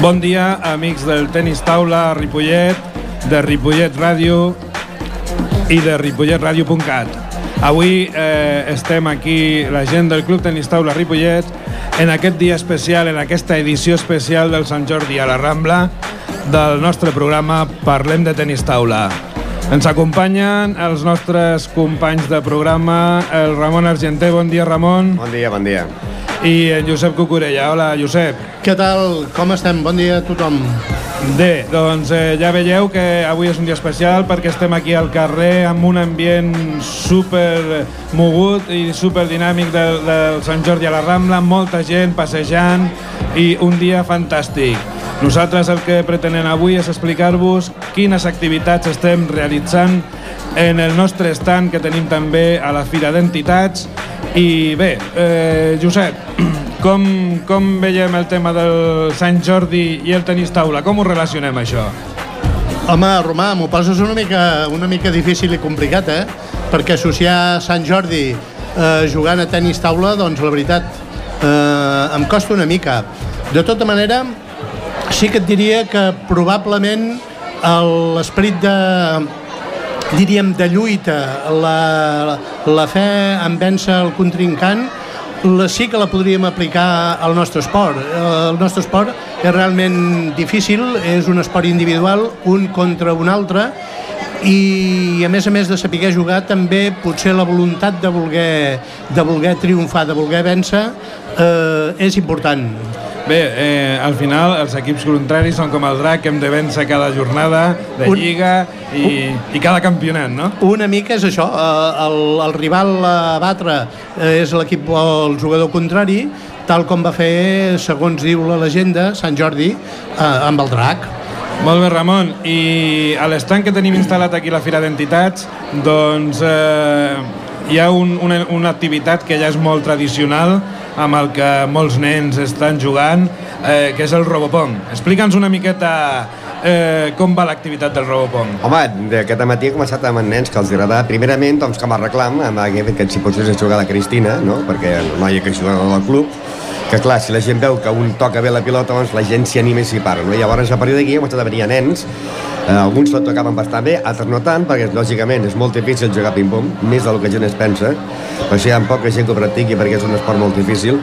Bon dia, amics del tenis taula Ripollet, de Ripollet Ràdio i de ripolletradio.cat. Avui eh, estem aquí, la gent del Club Tenis Taula Ripollet, en aquest dia especial, en aquesta edició especial del Sant Jordi a la Rambla, del nostre programa Parlem de Tenis Taula. Ens acompanyen els nostres companys de programa, el Ramon Argenter. Bon dia, Ramon. Bon dia, bon dia. I en Josep Cucurella. Hola, Josep. Què tal? Com estem? Bon dia a tothom. Bé, doncs eh, ja veieu que avui és un dia especial perquè estem aquí al carrer amb un ambient super mogut i super dinàmic del, del Sant Jordi a la Rambla, amb molta gent passejant i un dia fantàstic. Nosaltres el que pretenem avui és explicar-vos quines activitats estem realitzant en el nostre stand que tenim també a la Fira d'Entitats i bé, eh, Josep, com, com veiem el tema del Sant Jordi i el tenis taula? Com ho relacionem, això? Home, Romà, m'ho poses una mica, una mica difícil i complicat, eh? Perquè associar Sant Jordi eh, jugant a tenis taula, doncs la veritat, eh, em costa una mica. De tota manera, sí que et diria que probablement l'esperit de diríem, de lluita, la, la fe en vèncer el contrincant, la, sí que la podríem aplicar al nostre esport. El nostre esport és realment difícil, és un esport individual, un contra un altre, i a més a més de saber jugar també potser la voluntat de voler, de voler triomfar, de voler vèncer eh, és important Bé, eh, al final els equips contraris són com el drac que hem de vèncer cada jornada de un, Lliga i, un, i cada campionat, no? Una mica és això, eh, el, el rival a batre és l'equip o el jugador contrari, tal com va fer, segons diu la legenda, Sant Jordi, eh, amb el drac. Molt bé, Ramon. I a l'estanc que tenim instal·lat aquí a la Fira d'Entitats, doncs eh, hi ha un, una, una activitat que ja és molt tradicional, amb el que molts nens estan jugant, eh, que és el Robopong. Explica'ns una miqueta eh, com va l'activitat del Robopong. Home, aquest matí he començat amb nens que els agrada, primerament, doncs, com a reclam, amb que si pots jugar la Cristina, no? perquè la noia que juga al club, que clar, si la gent veu que un toca bé la pilota, doncs la gent s'hi anima i s'hi para. No? Llavors, a partir d'aquí, hem començat a venir nens, eh, alguns la tocaven bastant bé, altres no tant, perquè lògicament és molt difícil jugar ping-pong, més del que gent es pensa, per això hi ha poca gent que ho practiqui perquè és un esport molt difícil.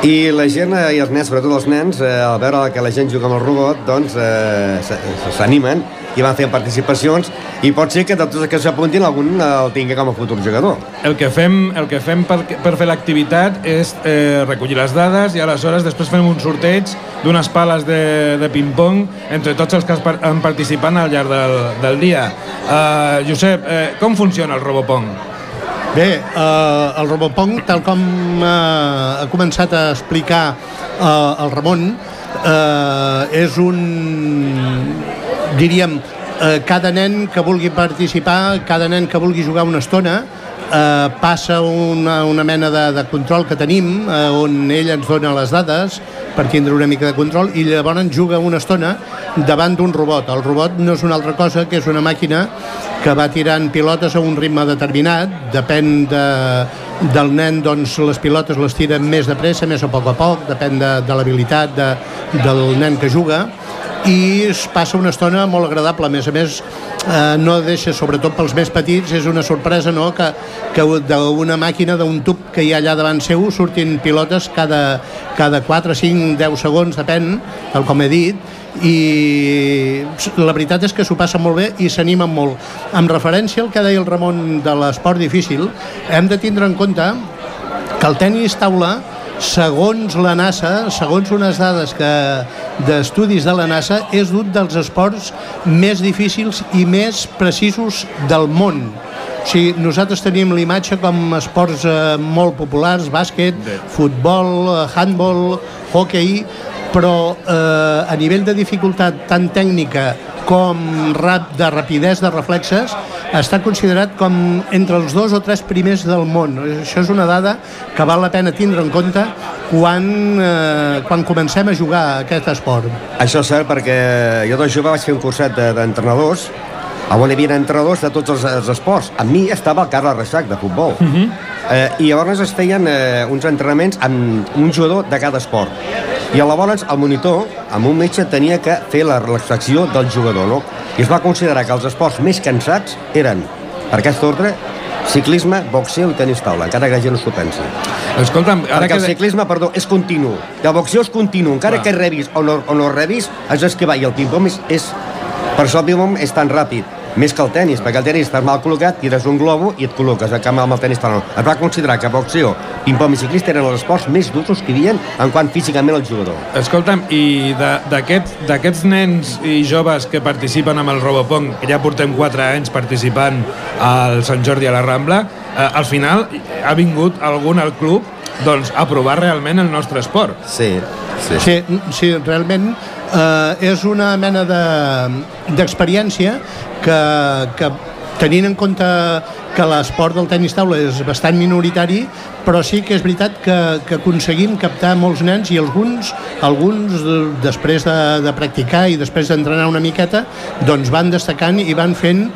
I la gent, eh, i els nens, sobretot els nens, eh, al veure que la gent juga amb el robot, doncs eh, s'animen i van fent participacions i pot ser que de tots els que s'apuntin algun el tingui com a futur jugador. El que fem, el que fem per, per fer l'activitat és eh, recollir les dades i aleshores després fem un sorteig d'unes pales de, de ping-pong entre tots els que han participat al llarg del, del dia. Uh, Josep, eh, com funciona el Robopong? Bé, eh, el Robopong, tal com eh, ha començat a explicar eh, el Ramon, eh, és un diríem, eh, cada nen que vulgui participar, cada nen que vulgui jugar una estona, eh, passa una, una mena de, de control que tenim, eh, on ell ens dona les dades per tindre una mica de control, i llavors juga una estona davant d'un robot. El robot no és una altra cosa que és una màquina que va tirant pilotes a un ritme determinat, depèn de, del nen, doncs les pilotes les tiren més de pressa, més a poc a poc, depèn de, de l'habilitat de, del nen que juga, i es passa una estona molt agradable. A més a més, eh, no deixa, sobretot pels més petits, és una sorpresa no? que, que d'una màquina, d'un tub que hi ha allà davant seu, surtin pilotes cada, cada 4, 5, 10 segons, depèn, tal com he dit, i la veritat és que s'ho passa molt bé i s'animen molt. Amb referència al que deia el Ramon de l'esport difícil, hem de tindre en compte que el tennis taula segons la NASA, segons unes dades que d'estudis de la NASA, és un dels esports més difícils i més precisos del món. O sigui, nosaltres tenim l'imatge com esports eh, molt populars, bàsquet, futbol, eh, handball, hockey, però eh, a nivell de dificultat tan tècnica com rap, de rapidesa de reflexes està considerat com entre els dos o tres primers del món. Això és una dada que val la pena tindre en compte quan, eh, quan comencem a jugar a aquest esport. Això és cert perquè jo de jove vaig fer un curset d'entrenadors on hi havia entrenadors de tots els, els esports. A mi estava el Carles Reixac, de futbol. Uh mhm. -huh. eh, I llavors es feien eh, uns entrenaments amb un jugador de cada esport I llavors el monitor, amb un metge, tenia que fer la relaxació del jugador, no? I es va considerar que els esports més cansats eren, per aquest ordre, ciclisme, boxeo i tenis taula, encara que la gent no s'ho pensi. Escolta'm, ara Perquè que... el ciclisme, perdó, és continu. El boxeo és continu. Encara Clar. que rebis o no, o no rebis, has d'esquivar. I el ping-pong és, és... Per això el ping-pong és tan ràpid. Més que el tennis, perquè el tennis estàs mal col·locat, tires un globo i et col·loques. En canvi, amb el tennis no. Es va considerar que boxeo, ping-pong i ciclista eren els esports més durs que hi havia en quant físicament el jugador. Escolta'm, i de- d'aquests d'aquests nens i joves que participen amb el Robopong, que ja portem 4 anys participant al Sant Jordi a la Rambla, eh, al final ha vingut algun al club doncs, a provar realment el nostre esport. Sí, sí. Sí, sí realment eh, és una mena de- d'experiència que, que tenint en compte que l'esport del tenis taula és bastant minoritari, però sí que és veritat que, que aconseguim captar molts nens i alguns, alguns després de, de practicar i després d'entrenar una miqueta, doncs van destacant i van fent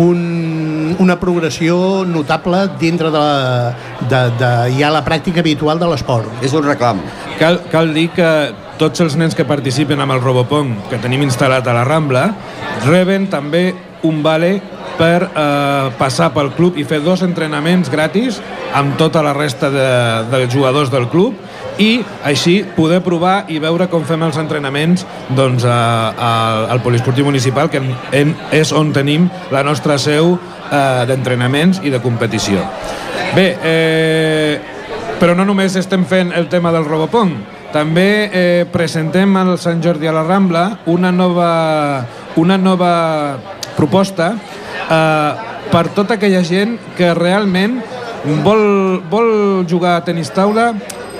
un, una progressió notable dintre de, la, de, de ja la pràctica habitual de l'esport. És un reclam. Cal, cal dir que tots els nens que participen amb el Robopong que tenim instal·lat a la Rambla reben també un vale per eh, passar pel club i fer dos entrenaments gratis amb tota la resta de, de jugadors del club i així poder provar i veure com fem els entrenaments doncs, a, a, al Poliesportiu Municipal que en, en, és on tenim la nostra seu eh, d'entrenaments i de competició. Bé, eh, però no només estem fent el tema del Robopong, també eh, presentem al Sant Jordi a la Rambla una nova, una nova proposta eh, per tota aquella gent que realment vol, vol jugar a tenis taula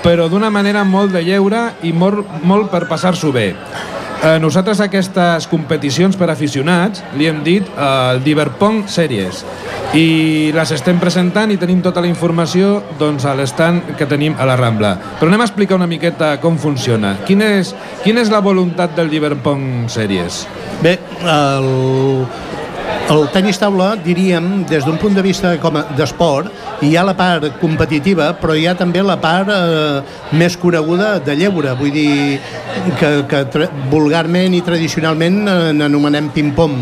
però d'una manera molt de lleure i molt, molt per passar-s'ho bé. Eh, nosaltres aquestes competicions per aficionats li hem dit eh, el Diverpong Series i les estem presentant i tenim tota la informació doncs, a l'estand que tenim a la Rambla. Però anem a explicar una miqueta com funciona. Quina és, quina és la voluntat del Diverpong Series? Bé, el, el tenis taula, diríem, des d'un punt de vista com d'esport, hi ha la part competitiva, però hi ha també la part eh, més coneguda de lleure, vull dir que, que vulgarment i tradicionalment eh, n'anomenem ping-pong.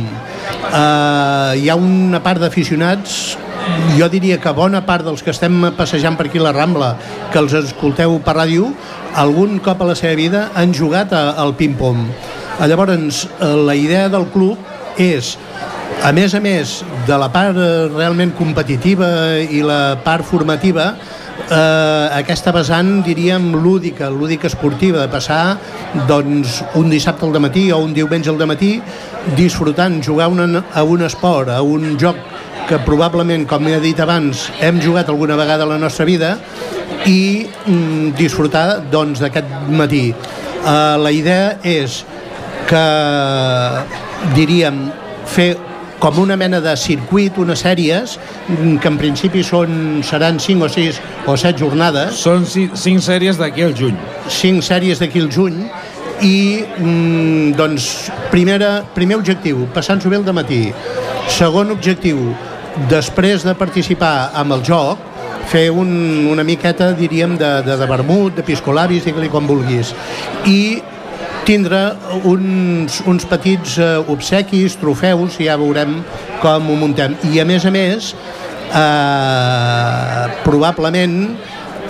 Eh, hi ha una part d'aficionats jo diria que bona part dels que estem passejant per aquí la Rambla, que els escolteu per ràdio, algun cop a la seva vida han jugat al ping-pong. Eh, Llavors, eh, la idea del club és a més a més de la part eh, realment competitiva i la part formativa, eh, aquesta vessant, diríem, lúdica, lúdica esportiva, de passar doncs, un dissabte al matí o un diumenge al matí disfrutant, jugar una, a un esport, a un joc que probablement, com he dit abans, hem jugat alguna vegada a la nostra vida i mm, disfrutar doncs, d'aquest matí. Uh, la idea és que, diríem, fer com una mena de circuit, unes sèries, mm, que en principi són, seran 5 o 6 o 7 jornades, Són ci- cinc sèries d'aquí al juny. 5 sèries d'aquí al juny, i mm, doncs primera, primer objectiu, passant-s'ho bé al matí. Segon objectiu després de participar amb el joc fer un, una miqueta diríem de, de, de vermut, de piscolabis digue-li com vulguis. I tindre uns, uns petits eh, obsequis, trofeus ja veurem com ho muntem. I a més a més eh, probablement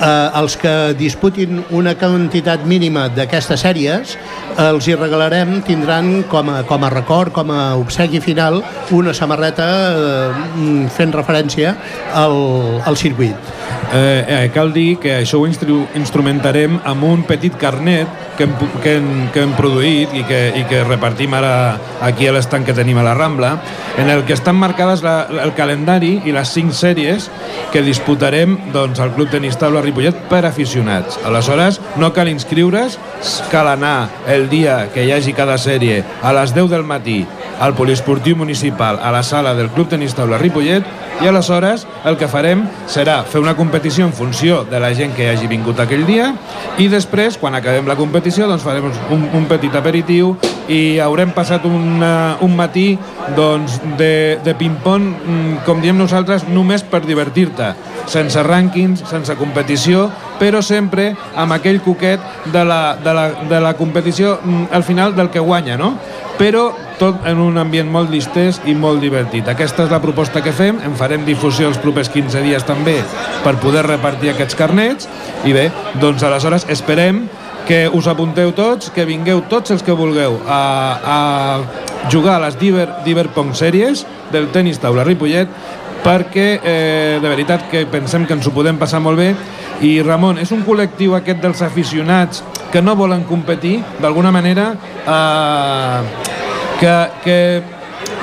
eh, els que disputin una quantitat mínima d'aquestes sèries els hi regalarem, tindran com a, com a record, com a obsequi final una samarreta eh, fent referència al, al circuit Eh, eh, cal dir que això ho instru instrumentarem amb un petit carnet que hem, que hem, que hem produït i que, i que repartim ara aquí a l'estanc que tenim a la Rambla, en el que estan marcades la, el calendari i les cinc sèries que disputarem doncs, al Club Tenis Taula Ripollet per aficionats. Aleshores, no cal inscriure's, cal anar el dia que hi hagi cada sèrie a les 10 del matí al Poliesportiu Municipal, a la sala del Club Tenis Taula Ripollet, i aleshores el que farem serà fer una competició en funció de la gent que hagi vingut aquell dia i després, quan acabem la competició, doncs farem un, un petit aperitiu i haurem passat una, un matí doncs, de, de ping-pong, mm, com diem nosaltres, només per divertir-te, sense rànquings, sense competició, però sempre amb aquell coquet de la, de la, de la competició mm, al final del que guanya, no? però tot en un ambient molt distès i molt divertit. Aquesta és la proposta que fem, en farem difusió els propers 15 dies també per poder repartir aquests carnets. I bé, doncs aleshores esperem que us apunteu tots, que vingueu tots els que vulgueu a, a jugar a les Diver, Diver Pong Series del tenis taula Ripollet perquè eh, de veritat que pensem que ens ho podem passar molt bé. I Ramon, és un col·lectiu aquest dels aficionats que no volen competir d'alguna manera eh, que, que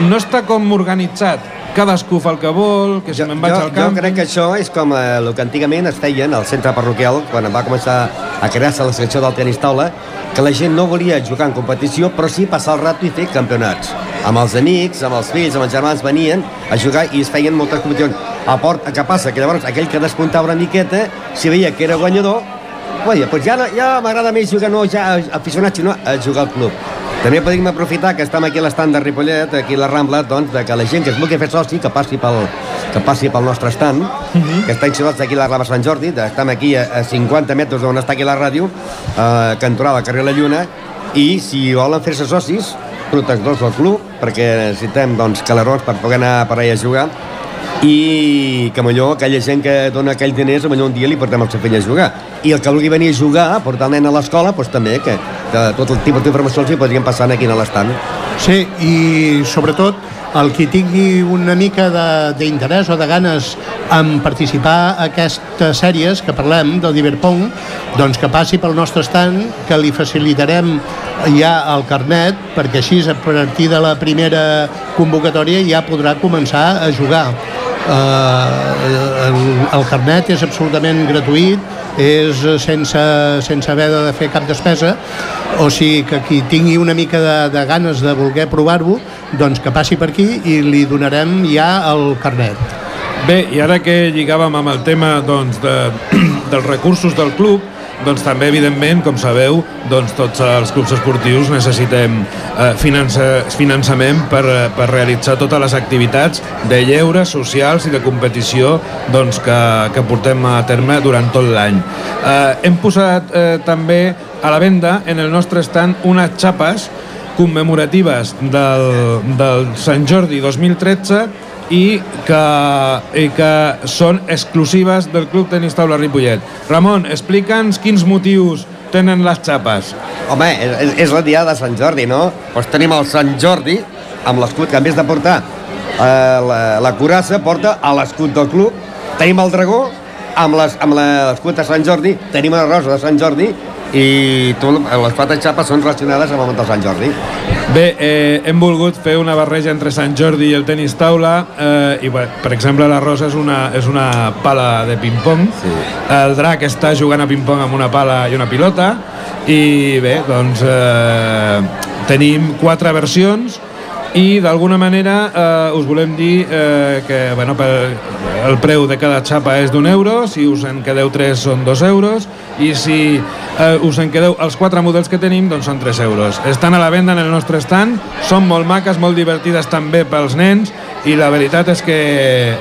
no està com organitzat cadascú fa el que vol, que si me'n vaig jo, al camp... Jo crec que això és com eh, el que antigament es feien al centre parroquial, quan va començar a crear-se la selecció del tenis taula, que la gent no volia jugar en competició, però sí passar el rato i fer campionats. Amb els amics, amb els fills, amb els germans venien a jugar i es feien moltes competicions. A port, què passa? Que llavors aquell que despuntava una miqueta, si veia que era guanyador, Oye, pues ja, no, ja m'agrada més jugar no ja aficionat, sinó a jugar al club. També podem aprofitar que estem aquí a l'estand de Ripollet, aquí a la Rambla, doncs, de que la gent que es vulgui fer soci, que passi pel, que passi pel nostre estand, uh Mhm. -huh. que està instal·lat aquí a la Rambla Sant Jordi, estem aquí a, a 50 metres d'on està aquí la ràdio, eh, cantonada carrer La Lluna, i si volen fer-se socis, protectors del club, perquè necessitem doncs, calarons per poder anar per allà a jugar, i que millor aquella gent que dona aquells diners millor un dia li portem el seu fill a jugar i el que vulgui venir a jugar, portar el nen a l'escola doncs també, que, que tot el tipus d'informació els hi podrien passar aquí a l'estand Sí, i sobretot el qui tingui una mica d'interès o de ganes en participar a aquestes sèries que parlem del Diverpong, doncs que passi pel nostre stand, que li facilitarem ja el carnet, perquè així a partir de la primera convocatòria ja podrà començar a jugar. El, el carnet és absolutament gratuït, és sense, sense haver de fer cap despesa, o sigui que qui tingui una mica de, de ganes de voler provar-ho, doncs que passi per aquí i li donarem ja el carnet. Bé, i ara que lligàvem amb el tema doncs, de, dels recursos del club, doncs també, evidentment, com sabeu, doncs tots els clubs esportius necessitem eh, finança, finançament per, eh, per realitzar totes les activitats de lleure, socials i de competició doncs, que, que portem a terme durant tot l'any. Eh, hem posat eh, també a la venda en el nostre stand unes xapes commemoratives del, del Sant Jordi 2013 i que, i que són exclusives del Club Tenis Taula Ripollet. Ramon, explica'ns quins motius tenen les xapes. Home, és, és la diada de Sant Jordi, no? Doncs tenim el Sant Jordi amb l'escut, que en vez de portar eh, la, la curassa, porta a l'escut del club. Tenim el dragó amb les- l'escut de Sant Jordi, tenim la rosa de Sant Jordi i tu, les quatre xapes són relacionades amb el de Sant Jordi. Bé, eh, hem volgut fer una barreja entre Sant Jordi i el tenis taula eh, i, bé, per exemple, la Rosa és una, és una pala de ping-pong Sí. el drac està jugant a ping-pong amb una pala i una pilota i bé, doncs eh, tenim quatre versions i d'alguna manera eh, us volem dir eh, que bueno, per, el preu de cada xapa és d'un euro, si us en quedeu tres són dos euros i si eh, us en quedeu els quatre models que tenim doncs són 3 euros. Estan a la venda en el nostre stand, són molt maques, molt divertides també pels nens i la veritat és que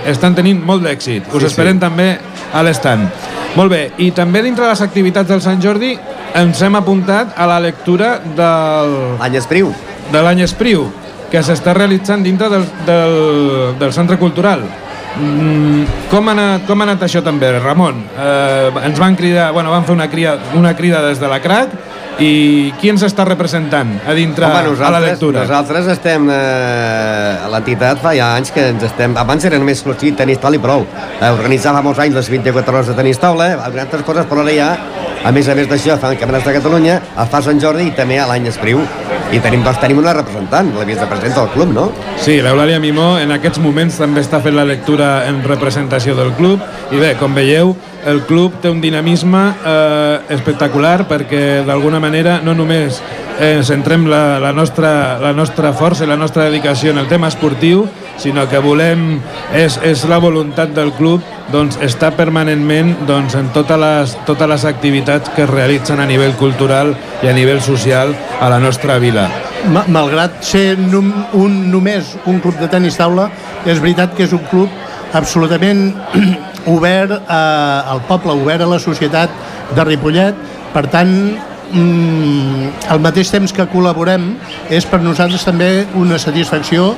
estan tenint molt d'èxit. Us Sí, sí. esperem també a l'estand. Molt bé, i també dintre de les activitats del Sant Jordi ens hem apuntat a la lectura del, L'any Espriu. de l'any Espriu, que s'està realitzant dintre del, del, del centre cultural. Mm, com, ha anat, com ha anat això també, Ramon? Eh, ens van cridar, bueno, van fer una crida, una crida des de la CRAC i qui ens està representant a dintre Home, a la lectura? nosaltres estem eh, a l'entitat fa ja anys que ens estem... Abans era només exclusiu tenis taula i prou. Eh, organitzava molts anys les 24 hores de tenis taula, eh, altres coses, però ara ja, a més a més d'això, fan campionats de Catalunya, el fa Sant Jordi i també a l'any Espriu. I tenim, doncs, tenim una representant, la vicepresidenta del club, no? Sí, l'Eulàlia Mimó en aquests moments també està fent la lectura en representació del club i bé, com veieu, el club té un dinamisme eh, espectacular perquè d'alguna manera no només eh, centrem la, la, nostra, la nostra força i la nostra dedicació en el tema esportiu, sinó que volem, és, és la voluntat del club doncs, estar permanentment doncs, en totes les, totes les activitats que es realitzen a nivell cultural i a nivell social a la nostra vila. Malgrat ser un, un, només un club de tenis taula, és veritat que és un club absolutament obert a, al poble, obert a la societat de Ripollet, per tant mm, al mateix temps que col·laborem és per nosaltres també una satisfacció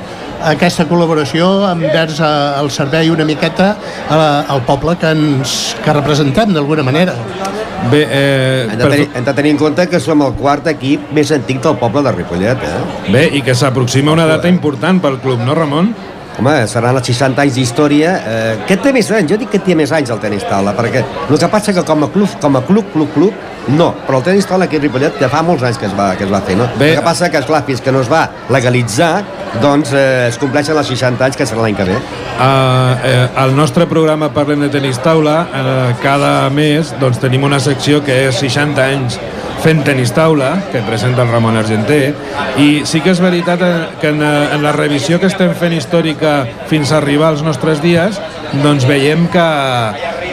aquesta col·laboració envers el servei una miqueta al poble que, ens, que representem d'alguna manera. Bé, eh, hem, de tenir, hem de tenir en compte que som el quart equip més antic del poble de Ripollet. Eh? Bé, i que s'aproxima una data important pel club, no, Ramon? Home, seran els 60 anys d'història. Eh, què té més anys? Jo dic que té més anys el tenis taula, perquè el que passa que com a club, com a club, club, club, no, però el tenis taula aquí a Ripollet ja fa molts anys que es va, que es va fer, no? Bé. El que passa que, esclar, fins que no es va legalitzar, doncs eh, es compleixen els 60 anys que serà l'any que ve. Uh, eh, al nostre programa Parlem de tenis taula, uh, cada mes doncs, tenim una secció que és 60 anys fent tenis taula, que presenta el Ramon Argenter, i sí que és veritat que en, en la revisió que estem fent històrica fins a arribar als nostres dies, doncs veiem que,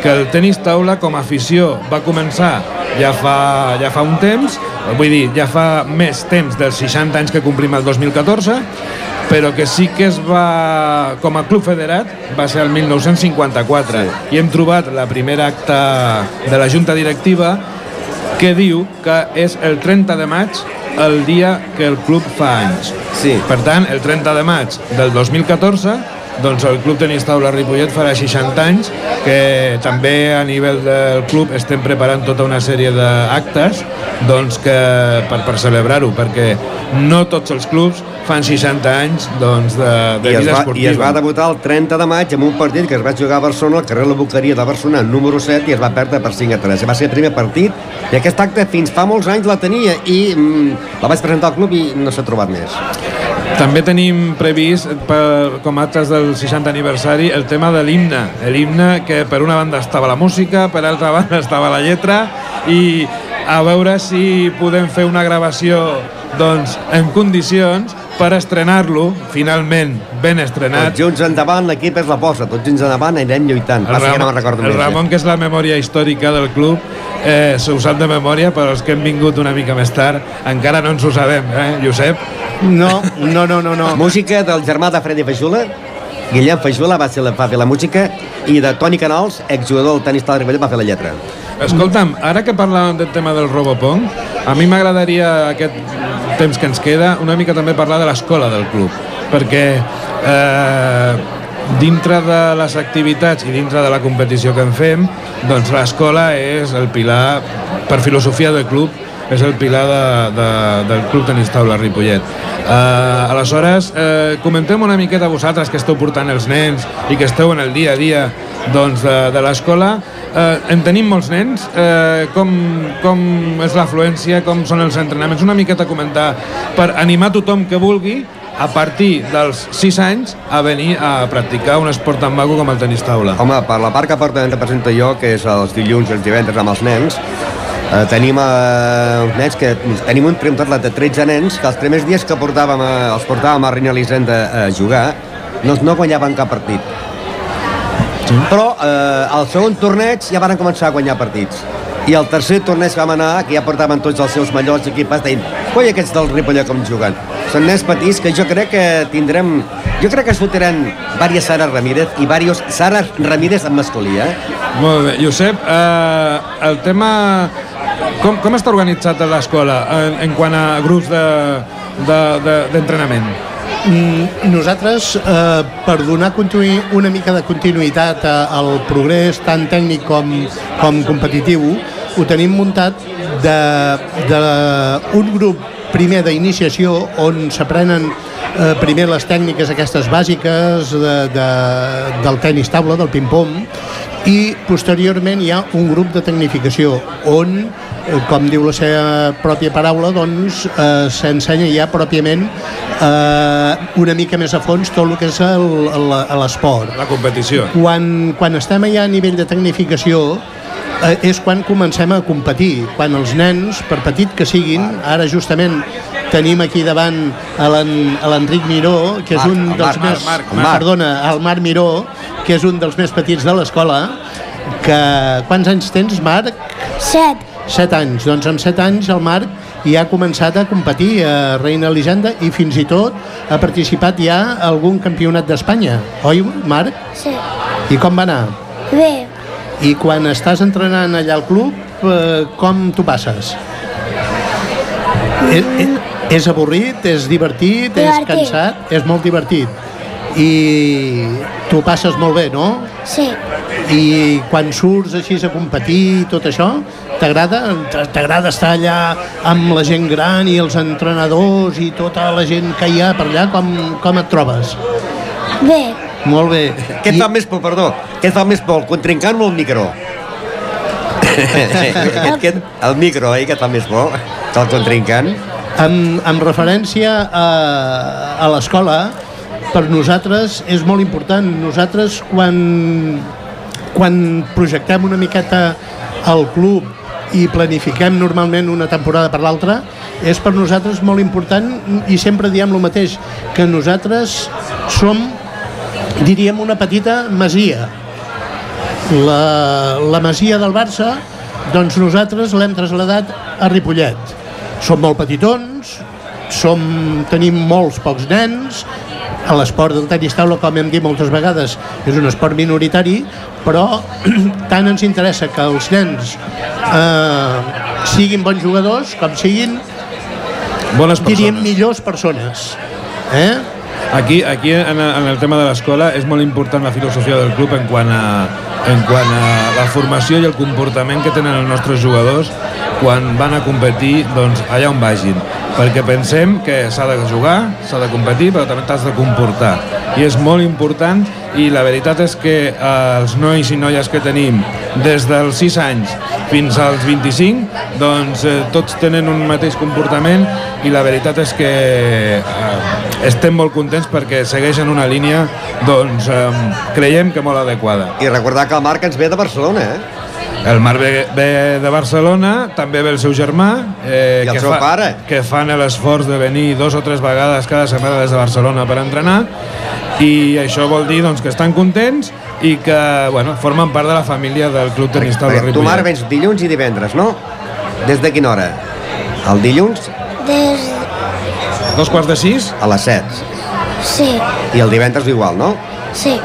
que el tenis taula com a afició va començar ja fa, ja fa un temps, vull dir, ja fa més temps dels 60 anys que complim el 2014, però que sí que es va, com a club federat, va ser el 1954. Sí. I hem trobat la primera acta de la Junta Directiva que diu que és el 30 de maig el dia que el club fa anys. Sí. Per tant, el 30 de maig del 2014 doncs el Club Tenis Taula Ripollet farà 60 anys que també a nivell del club estem preparant tota una sèrie d'actes doncs que, per, per celebrar-ho perquè no tots els clubs fan 60 anys doncs, de, de I vida va, esportiva. I es va debutar el 30 de maig amb un partit que es va jugar a Barcelona, al carrer La Boqueria de Barcelona, número 7, i es va perdre per 5 a 3. Va ser el primer partit i aquest acte fins fa molts anys la tenia i mm, la vaig presentar al club i no s'ha trobat més. També tenim previst, per, com actes del 60 aniversari, el tema de l'himne. L'himne que per una banda estava la música, per altra banda estava la lletra i a veure si podem fer una gravació doncs, en condicions per estrenar-lo, finalment ben estrenat. Tots junts endavant, l'equip és la posa, tots junts endavant anirem lluitant. El Ramon, que no recordo el més, Ramon, eh? que és la memòria històrica del club, eh, se ho sap de memòria, però els que hem vingut una mica més tard encara no ens ho sabem, eh, Josep? No, no, no, no. no. Música del germà de Freddy Fajula, Guillem Fajula va, ser la, va fer la música i de Toni Canals, exjugador del tenis de Ribellet, va fer la lletra. Escolta'm, ara que parlàvem del tema del Robopong, a mi m'agradaria aquest temps que ens queda una mica també parlar de l'escola del club, perquè eh, dintre de les activitats i dintre de la competició que en fem, doncs l'escola és el pilar, per filosofia del club, és el pilar de, de, del Club Tenis Taula Ripollet. Uh, aleshores, uh, comentem una miqueta vosaltres que esteu portant els nens i que esteu en el dia a dia doncs, de, de l'escola, eh, en tenim molts nens, eh, com, com és l'afluència, com són els entrenaments, una miqueta comentar per animar tothom que vulgui a partir dels 6 anys a venir a practicar un esport tan maco com el tenis taula. Home, per la part que porta represento jo, que és els dilluns i els divendres amb els nens, eh, tenim eh, nens que tenim un triomfat de 13 nens que els primers dies que portàvem a, els portàvem a Reina Elisenda a jugar no, no guanyaven cap partit Sí. Però eh, al segon torneig ja van començar a guanyar partits. I el tercer torneig que vam anar, que ja portaven tots els seus millors equips, deien, coi aquests del Ripollet com juguen. Són nens petits que jo crec que tindrem... Jo crec que es fotran diverses Sara Ramírez i diversos Sara Ramírez en masculí, eh? Molt bé. Josep, eh, el tema... Com, com està organitzat l'escola en, en quant a grups d'entrenament? De, de, Mm, nosaltres, eh, per donar una mica de continuïtat al progrés tant tècnic com, com competitiu, ho tenim muntat d'un grup primer d'iniciació on s'aprenen eh, primer les tècniques aquestes bàsiques de, de, del tenis taula, del ping-pong, i posteriorment hi ha un grup de tecnificació on com diu la seva pròpia paraula, doncs eh, s'ensenya ja pròpiament eh, una mica més a fons tot el que és l'esport. La competició. Quan, quan estem allà a nivell de tecnificació, eh, és quan comencem a competir, quan els nens, per petit que siguin, ara justament tenim aquí davant a l'en- a l'Enric Miró, que és Marc, un el dels Marc, més... Marc, el Marc. Perdona, el Marc Miró, que és un dels més petits de l'escola, que... Quants anys tens, Marc? Set. 7 anys. Doncs amb 7 anys el Marc ja ha començat a competir a Reina Elisenda i fins i tot ha participat ja a algun campionat d'Espanya. Oi, Marc? Sí. I com va anar? Bé. I quan estàs entrenant allà al club, eh, com t'ho passes? És, és, és avorrit, és divertit, és Divertit. cansat, és molt divertit. I t'ho passes molt bé, no? Sí. I quan surts així a competir i tot això, t'agrada? T'agrada estar allà amb la gent gran i els entrenadors i tota la gent que hi ha per allà? Com, com et trobes? Bé. Molt bé. Què et fa més por, perdó? Què et fa més por, el contrincant o el micro? aquest, el micro, eh, que et fa més por que el contrincant. Amb, amb referència a, a l'escola, per nosaltres és molt important. Nosaltres, quan, quan projectem una miqueta el club i planifiquem normalment una temporada per l'altra, és per nosaltres molt important i sempre diem el mateix, que nosaltres som, diríem, una petita masia. La, la masia del Barça, doncs nosaltres l'hem traslladat a Ripollet. Som molt petitons, som, tenim molts pocs nens, l'esport del tenis taula, com hem dit moltes vegades, és un esport minoritari, però tant ens interessa que els nens eh, siguin bons jugadors com siguin, Bones diríem, persones. millors persones. Eh? Aquí, aquí en, en el tema de l'escola és molt important la filosofia del club en quant, a, en quant a la formació i el comportament que tenen els nostres jugadors quan van a competir doncs, allà on vagin. Perquè pensem que s'ha de jugar, s'ha de competir, però també t'has de comportar. I és molt important i la veritat és que eh, els nois i noies que tenim des dels 6 anys fins als 25, doncs eh, tots tenen un mateix comportament i la veritat és que eh, estem molt contents perquè segueixen una línia, doncs eh, creiem que molt adequada. I recordar que el Marc ens ve de Barcelona, eh? El Marc ve, ve de Barcelona, també ve el seu germà, eh, I el que, seu pare. que fan l'esforç de venir dos o tres vegades cada setmana des de Barcelona per entrenar, i això vol dir doncs, que estan contents i que bueno, formen part de la família del Club Tenis Taula Perquè tu, Marc, Ripollet. vens dilluns i divendres, no? Des de quina hora? El dilluns Des... Dos quarts de sis? a les 7. Sí. I el divendres igual, no? Sí.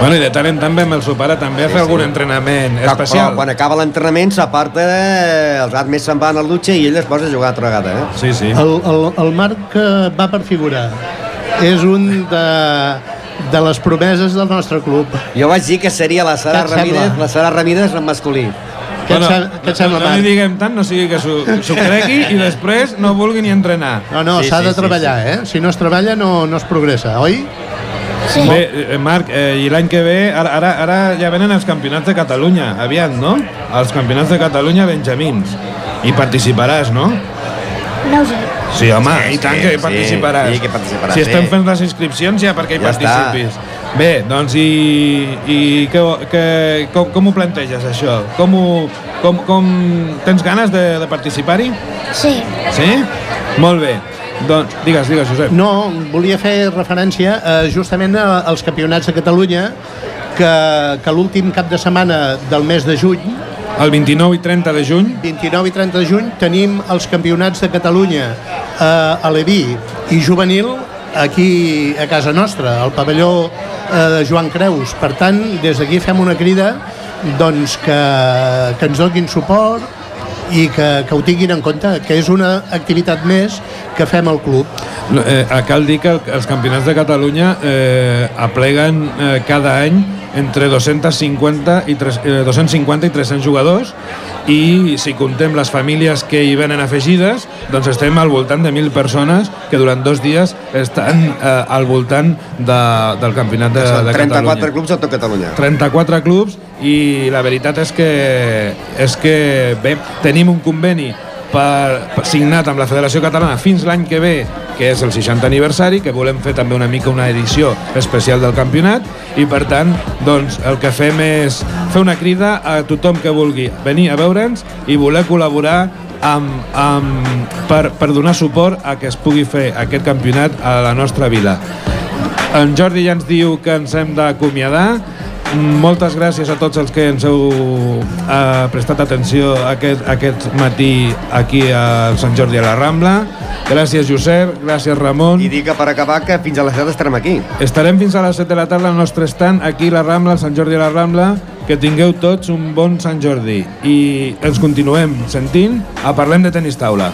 Bueno, i de tant en tant ve amb el seu pare també a fer Sí, algun sí. entrenament Però especial. quan acaba l'entrenament s'aparta, els altres més se'n van al dutxa i ell es posa a jugar altra vegada, eh? Sí, sí. El, el, el Marc eh, va per figurar. És un de, de les promeses del nostre club. Jo vaig dir que seria la Sara? Ramírez, la Sara Ramírez en masculí. Què què et sembla, no, no li Marc? diguem tant, no sigui que s'ho cregui i després no vulgui ni entrenar. No, no, Sí, s'ha sí, de sí, treballar, eh? Si no es treballa no, no es progressa, oi? Sí. Bé, eh, Marc, eh, i l'any que ve, ara, ara, ara ja venen els campionats de Catalunya, aviat, no? Els campionats de Catalunya benjamins. I participaràs, no? No ho sé. Sí, home, Sí, i tant sí, que hi participaràs. sí que participaràs, Si estem fent les inscripcions ja perquè hi Ja està. participis. Bé, doncs i, i que, que, com, com ho planteges, això? Com, ho, com, com tens ganes de, de participar-hi? Sí. Sí? Molt bé. Doncs, digues, digues, Josep. No, volia fer referència eh, justament als campionats de Catalunya que, que l'últim cap de setmana del mes de juny El 29 i 30 de juny 29 i 30 de juny tenim els campionats de Catalunya eh, a l'Eví i juvenil aquí a casa nostra, al pavelló eh, de Joan Creus. Per tant, des d'aquí fem una crida doncs, que, que ens donin suport i que, que ho tinguin en compte, que és una activitat més que fem al club. No, eh, cal dir que els campionats de Catalunya eh, apleguen eh, cada any entre 250 i, 3, eh, 250 i 300 jugadors i si contem les famílies que hi venen afegides, doncs estem al voltant de 1.000 persones que durant dos dies estan eh, al voltant de, del campionat de, de 34 Catalunya. clubs a tot Catalunya. 34 clubs i la veritat és que és que bé, tenim un conveni per, per signat amb la Federació Catalana fins l'any que ve, que és el 60 aniversari, que volem fer també una mica una edició especial del campionat i per tant doncs, el que fem és fer una crida a tothom que vulgui venir a veure'ns i voler col·laborar amb, amb, per, per donar suport a que es pugui fer aquest campionat a la nostra vila. En Jordi ja ens diu que ens hem d'acomiadar. Moltes gràcies a tots els que ens heu eh, prestat atenció aquest, aquest matí aquí al Sant Jordi a la Rambla. Gràcies, Josep. Gràcies, Ramon. I dic que per acabar que fins a les 7 estarem aquí. Estarem fins a les 7 de la tarda al nostre stand aquí a la Rambla, al Sant Jordi a la Rambla. Que tingueu tots un bon Sant Jordi. I ens continuem sentint a Parlem de Tenis Taula.